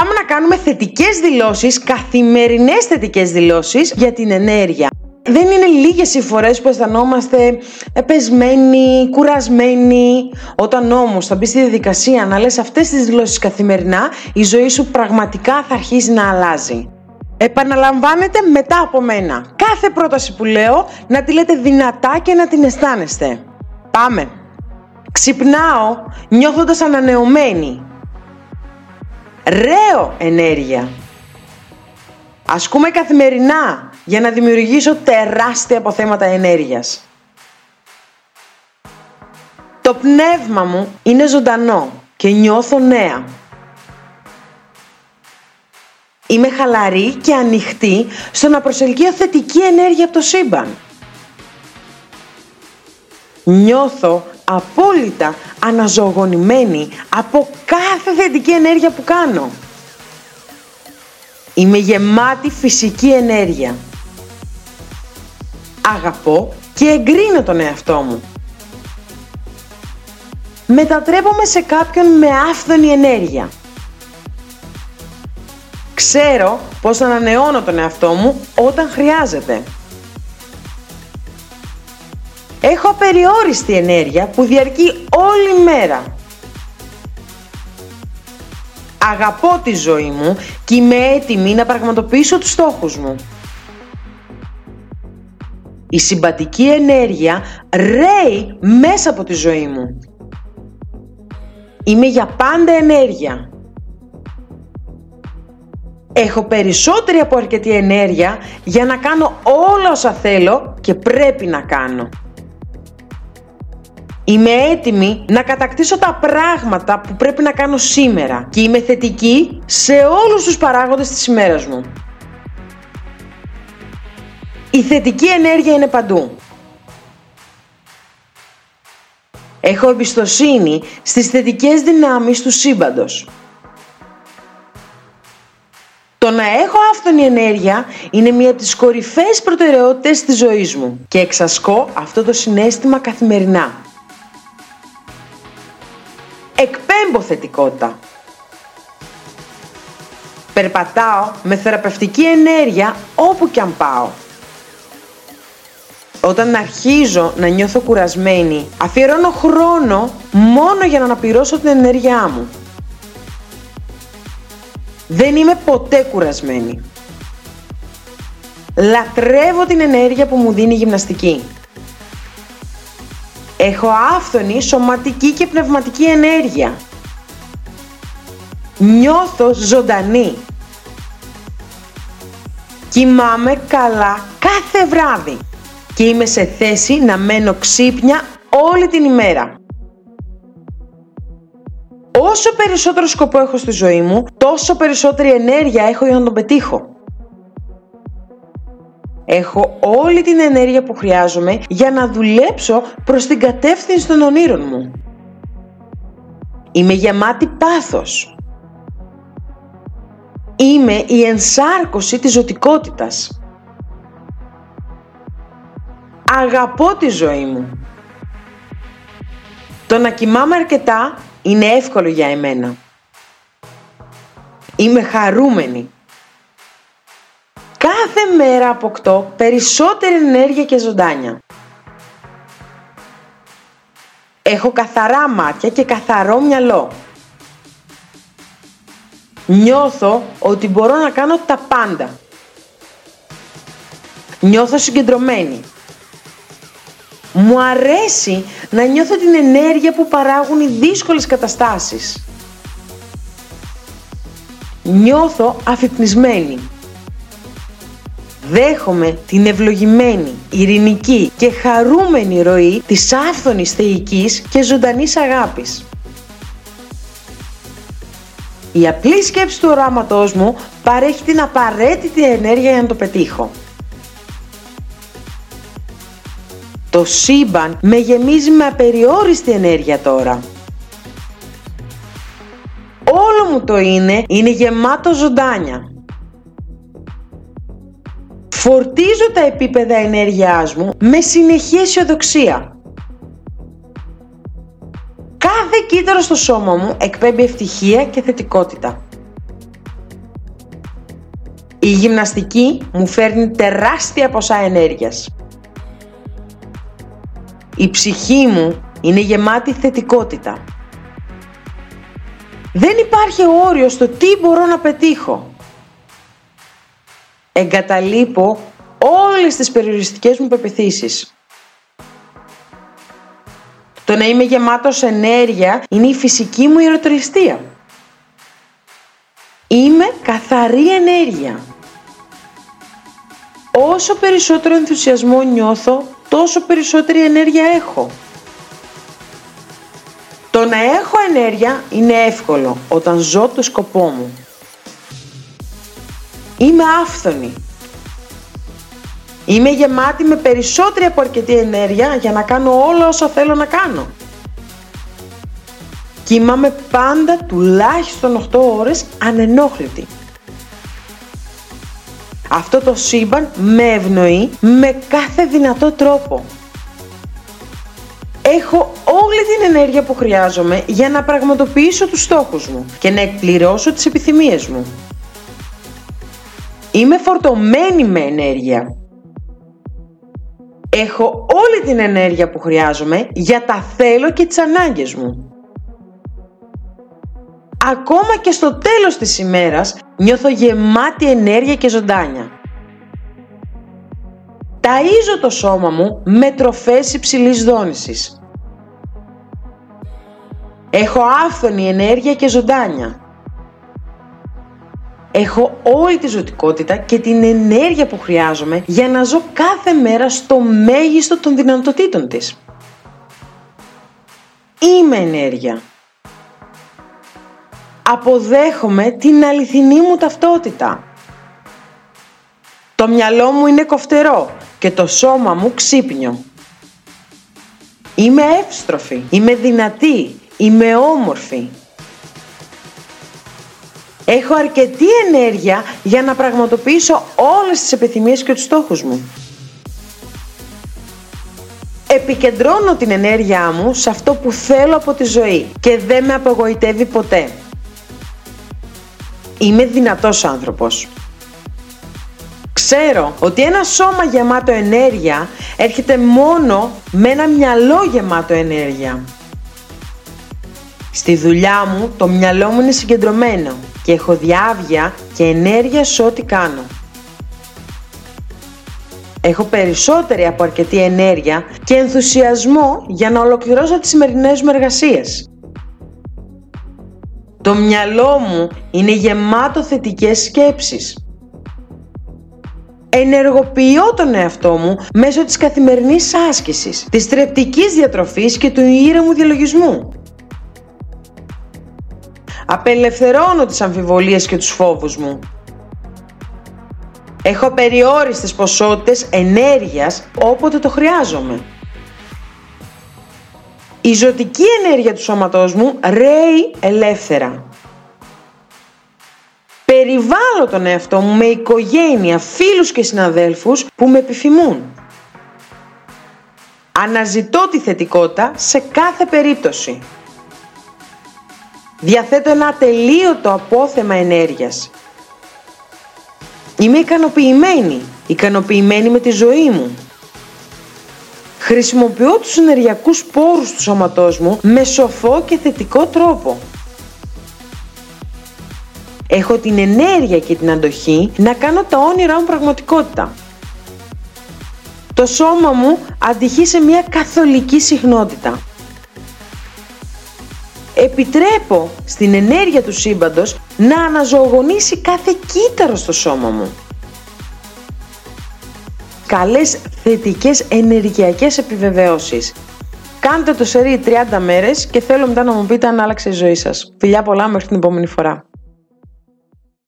Πάμε να κάνουμε θετικές δηλώσεις, καθημερινές θετικές δηλώσεις για την ενέργεια. Δεν είναι λίγες οι φορές που αισθανόμαστε πεσμένοι, κουρασμένοι. Όταν όμως θα μπεις στη διαδικασία να λες αυτές τις δηλώσεις καθημερινά, η ζωή σου πραγματικά θα αρχίσει να αλλάζει. Επαναλαμβάνετε μετά από μένα. Κάθε πρόταση που λέω να τη λέτε δυνατά και να την αισθάνεστε. Πάμε. Ξυπνάω νιώθοντας ανανεωμένη. Ρέω ενέργεια. Ασκούμε καθημερινά για να δημιουργήσω τεράστια αποθέματα ενέργειας. Το πνεύμα μου είναι ζωντανό και νιώθω νέα. Είμαι χαλαρή και ανοιχτή στο να προσελκύω θετική ενέργεια από το σύμπαν. Νιώθω απόλυτα αναζωογονημένη από κάθε θετική ενέργεια που κάνω. Είμαι γεμάτη φυσική ενέργεια. Αγαπώ και εγκρίνω τον εαυτό μου. Μετατρέπομαι σε κάποιον με άφθονη ενέργεια. Ξέρω πώς να ανανεώνω τον εαυτό μου όταν χρειάζεται. Έχω απεριόριστη ενέργεια που διαρκεί όλη μέρα. Αγαπώ τη ζωή μου και είμαι έτοιμη να πραγματοποιήσω τους στόχους μου. Η συμπατική ενέργεια ρέει μέσα από τη ζωή μου. Είμαι για πάντα ενέργεια. Έχω περισσότερη από αρκετή ενέργεια για να κάνω όλα όσα θέλω και πρέπει να κάνω. Είμαι έτοιμη να κατακτήσω τα πράγματα που πρέπει να κάνω σήμερα και είμαι θετική σε όλους τους παράγοντες της ημέρας μου. Η θετική ενέργεια είναι παντού. Έχω εμπιστοσύνη στις θετικές δυνάμεις του σύμπαντος. Το να έχω άφθονη ενέργεια είναι μία από τις κορυφαίες προτεραιότητες της ζωής μου και εξασκώ αυτό το συνέστημα καθημερινά. Θετικότητα. Περπατάω με θεραπευτική ενέργεια όπου και αν πάω. Όταν αρχίζω να νιώθω κουρασμένη, αφιερώνω χρόνο μόνο για να αναπηρώσω την ενέργειά μου. Δεν είμαι ποτέ κουρασμένη. Λατρεύω την ενέργεια που μου δίνει η γυμναστική. Έχω άφθονη σωματική και πνευματική ενέργεια. Νιώθω ζωντανή. Κοιμάμαι καλά κάθε βράδυ και είμαι σε θέση να μένω ξύπνια όλη την ημέρα. Όσο περισσότερο σκοπό έχω στη ζωή μου, τόσο περισσότερη ενέργεια έχω για να τον πετύχω. Έχω όλη την ενέργεια που χρειάζομαι για να δουλέψω προς την κατεύθυνση των ονείρων μου. Είμαι γεμάτη πάθος. Είμαι η ενσάρκωση της ζωτικότητας. Αγαπώ τη ζωή μου. Το να κοιμάμαι αρκετά είναι εύκολο για εμένα. Είμαι χαρούμενη. Κάθε μέρα αποκτώ περισσότερη ενέργεια και ζωντάνια. Έχω καθαρά μάτια και καθαρό μυαλό. Νιώθω ότι μπορώ να κάνω τα πάντα. Νιώθω συγκεντρωμένη. Μου αρέσει να νιώθω την ενέργεια που παράγουν οι δύσκολες καταστάσεις. Νιώθω αφυπνισμένη. Δέχομαι την ευλογημένη, ειρηνική και χαρούμενη ροή της άφθονης θεϊκής και ζωντανής αγάπης. Η απλή σκέψη του οράματός μου παρέχει την απαραίτητη ενέργεια για να το πετύχω. Το σύμπαν με γεμίζει με απεριόριστη ενέργεια τώρα. Όλο μου το είναι, είναι γεμάτο ζωντάνια. Φορτίζω τα επίπεδα ενέργειάς μου με συνεχή αισιοδοξία. Κάθε κύτταρο στο σώμα μου εκπέμπει ευτυχία και θετικότητα. γυμναστική μου φέρνει τεράστια ποσά ενέργειας. Η ψυχή μου είναι γεμάτη θετικότητα. Δεν υπάρχει όριο στο τι μπορώ να πετύχω. Εγκαταλείπω όλες τις περιοριστικές μου πεπιθήσεις. Το να είμαι γεμάτος ενέργεια είναι η φυσική μου ιεροτελεστία. Είμαι καθαρή ενέργεια. Όσο περισσότερο ενθουσιασμό νιώθω, τόσο περισσότερη ενέργεια έχω. Το να έχω ενέργεια είναι εύκολο όταν ζω το σκοπό μου. Είμαι άφθονη. Είμαι γεμάτη με περισσότερη από αρκετή ενέργεια για να κάνω όλα όσα θέλω να κάνω. Κοιμάμαι πάντα τουλάχιστον 8 ώρες ανενόχλητη. Αυτό το σύμπαν με ευνοεί με κάθε δυνατό τρόπο. Έχω όλη την ενέργεια που χρειάζομαι για να πραγματοποιήσω τους στόχους μου και να εκπληρώσω τις επιθυμίες μου. Είμαι φορτωμένη με ενέργεια. Έχω όλη την ενέργεια που χρειάζομαι για τα θέλω και τις ανάγκες μου. Ακόμα και στο τέλος της ημέρας νιώθω γεμάτη ενέργεια και ζωντάνια. Ταΐζω το σώμα μου με τροφές υψηλής δόνησης. Έχω άφθονη ενέργεια και ζωντάνια. Έχω όλη τη ζωτικότητα και την ενέργεια που χρειάζομαι για να ζω κάθε μέρα στο μέγιστο των δυνατοτήτων της. Είμαι ενέργεια. Αποδέχομαι την αληθινή μου ταυτότητα. Το μυαλό μου είναι κοφτερό και το σώμα μου ξύπνιο. Είμαι εύστροφη, είμαι δυνατή, είμαι όμορφη. Έχω αρκετή ενέργεια για να πραγματοποιήσω όλες τις επιθυμίες και τους στόχους μου. Επικεντρώνω την ενέργειά μου σε αυτό που θέλω από τη ζωή και δεν με απογοητεύει ποτέ. Είμαι δυνατός άνθρωπος. Ξέρω ότι ένα σώμα γεμάτο ενέργεια έρχεται μόνο με ένα μυαλό γεμάτο ενέργεια. Στη δουλειά μου το μυαλό μου είναι συγκεντρωμένο και έχω διάβια και ενέργεια σε ό,τι κάνω. Έχω περισσότερη από αρκετή ενέργεια και ενθουσιασμό για να ολοκληρώσω τις σημερινές μου εργασίες. Το μυαλό μου είναι γεμάτο θετικές σκέψεις. Ενεργοποιώ τον εαυτό μου μέσω της καθημερινής άσκησης, της τρεπτικής διατροφής και του ήρεμου διαλογισμού. Απελευθερώνω τις αμφιβολίες και τους φόβους μου. Έχω περιόριστες ποσότητες ενέργειας όποτε το χρειάζομαι. Η ζωτική ενέργεια του σώματός μου ρέει ελεύθερα. Περιβάλλω τον εαυτό μου με οικογένεια, φίλους και συναδέλφους που με επιθυμούν. Αναζητώ τη θετικότητα σε κάθε περίπτωση. Διαθέτω ένα ατελείωτο απόθεμα ενέργειας. Είμαι ικανοποιημένη, ικανοποιημένη με τη ζωή μου. Χρησιμοποιώ τους ενεργειακούς πόρους του σώματός μου με σοφό και θετικό τρόπο. Έχω την ενέργεια και την αντοχή να κάνω τα όνειρά μου πραγματικότητα. Το σώμα μου αντυχεί σε μια καθολική συχνότητα επιτρέπω στην ενέργεια του σύμπαντος να αναζωογονήσει κάθε κύτταρο στο σώμα μου. Καλές θετικές ενεργειακές επιβεβαιώσεις. Κάντε το σερί 30 μέρες και θέλω μετά να μου πείτε αν άλλαξε η ζωή σας. Φιλιά πολλά μέχρι την επόμενη φορά.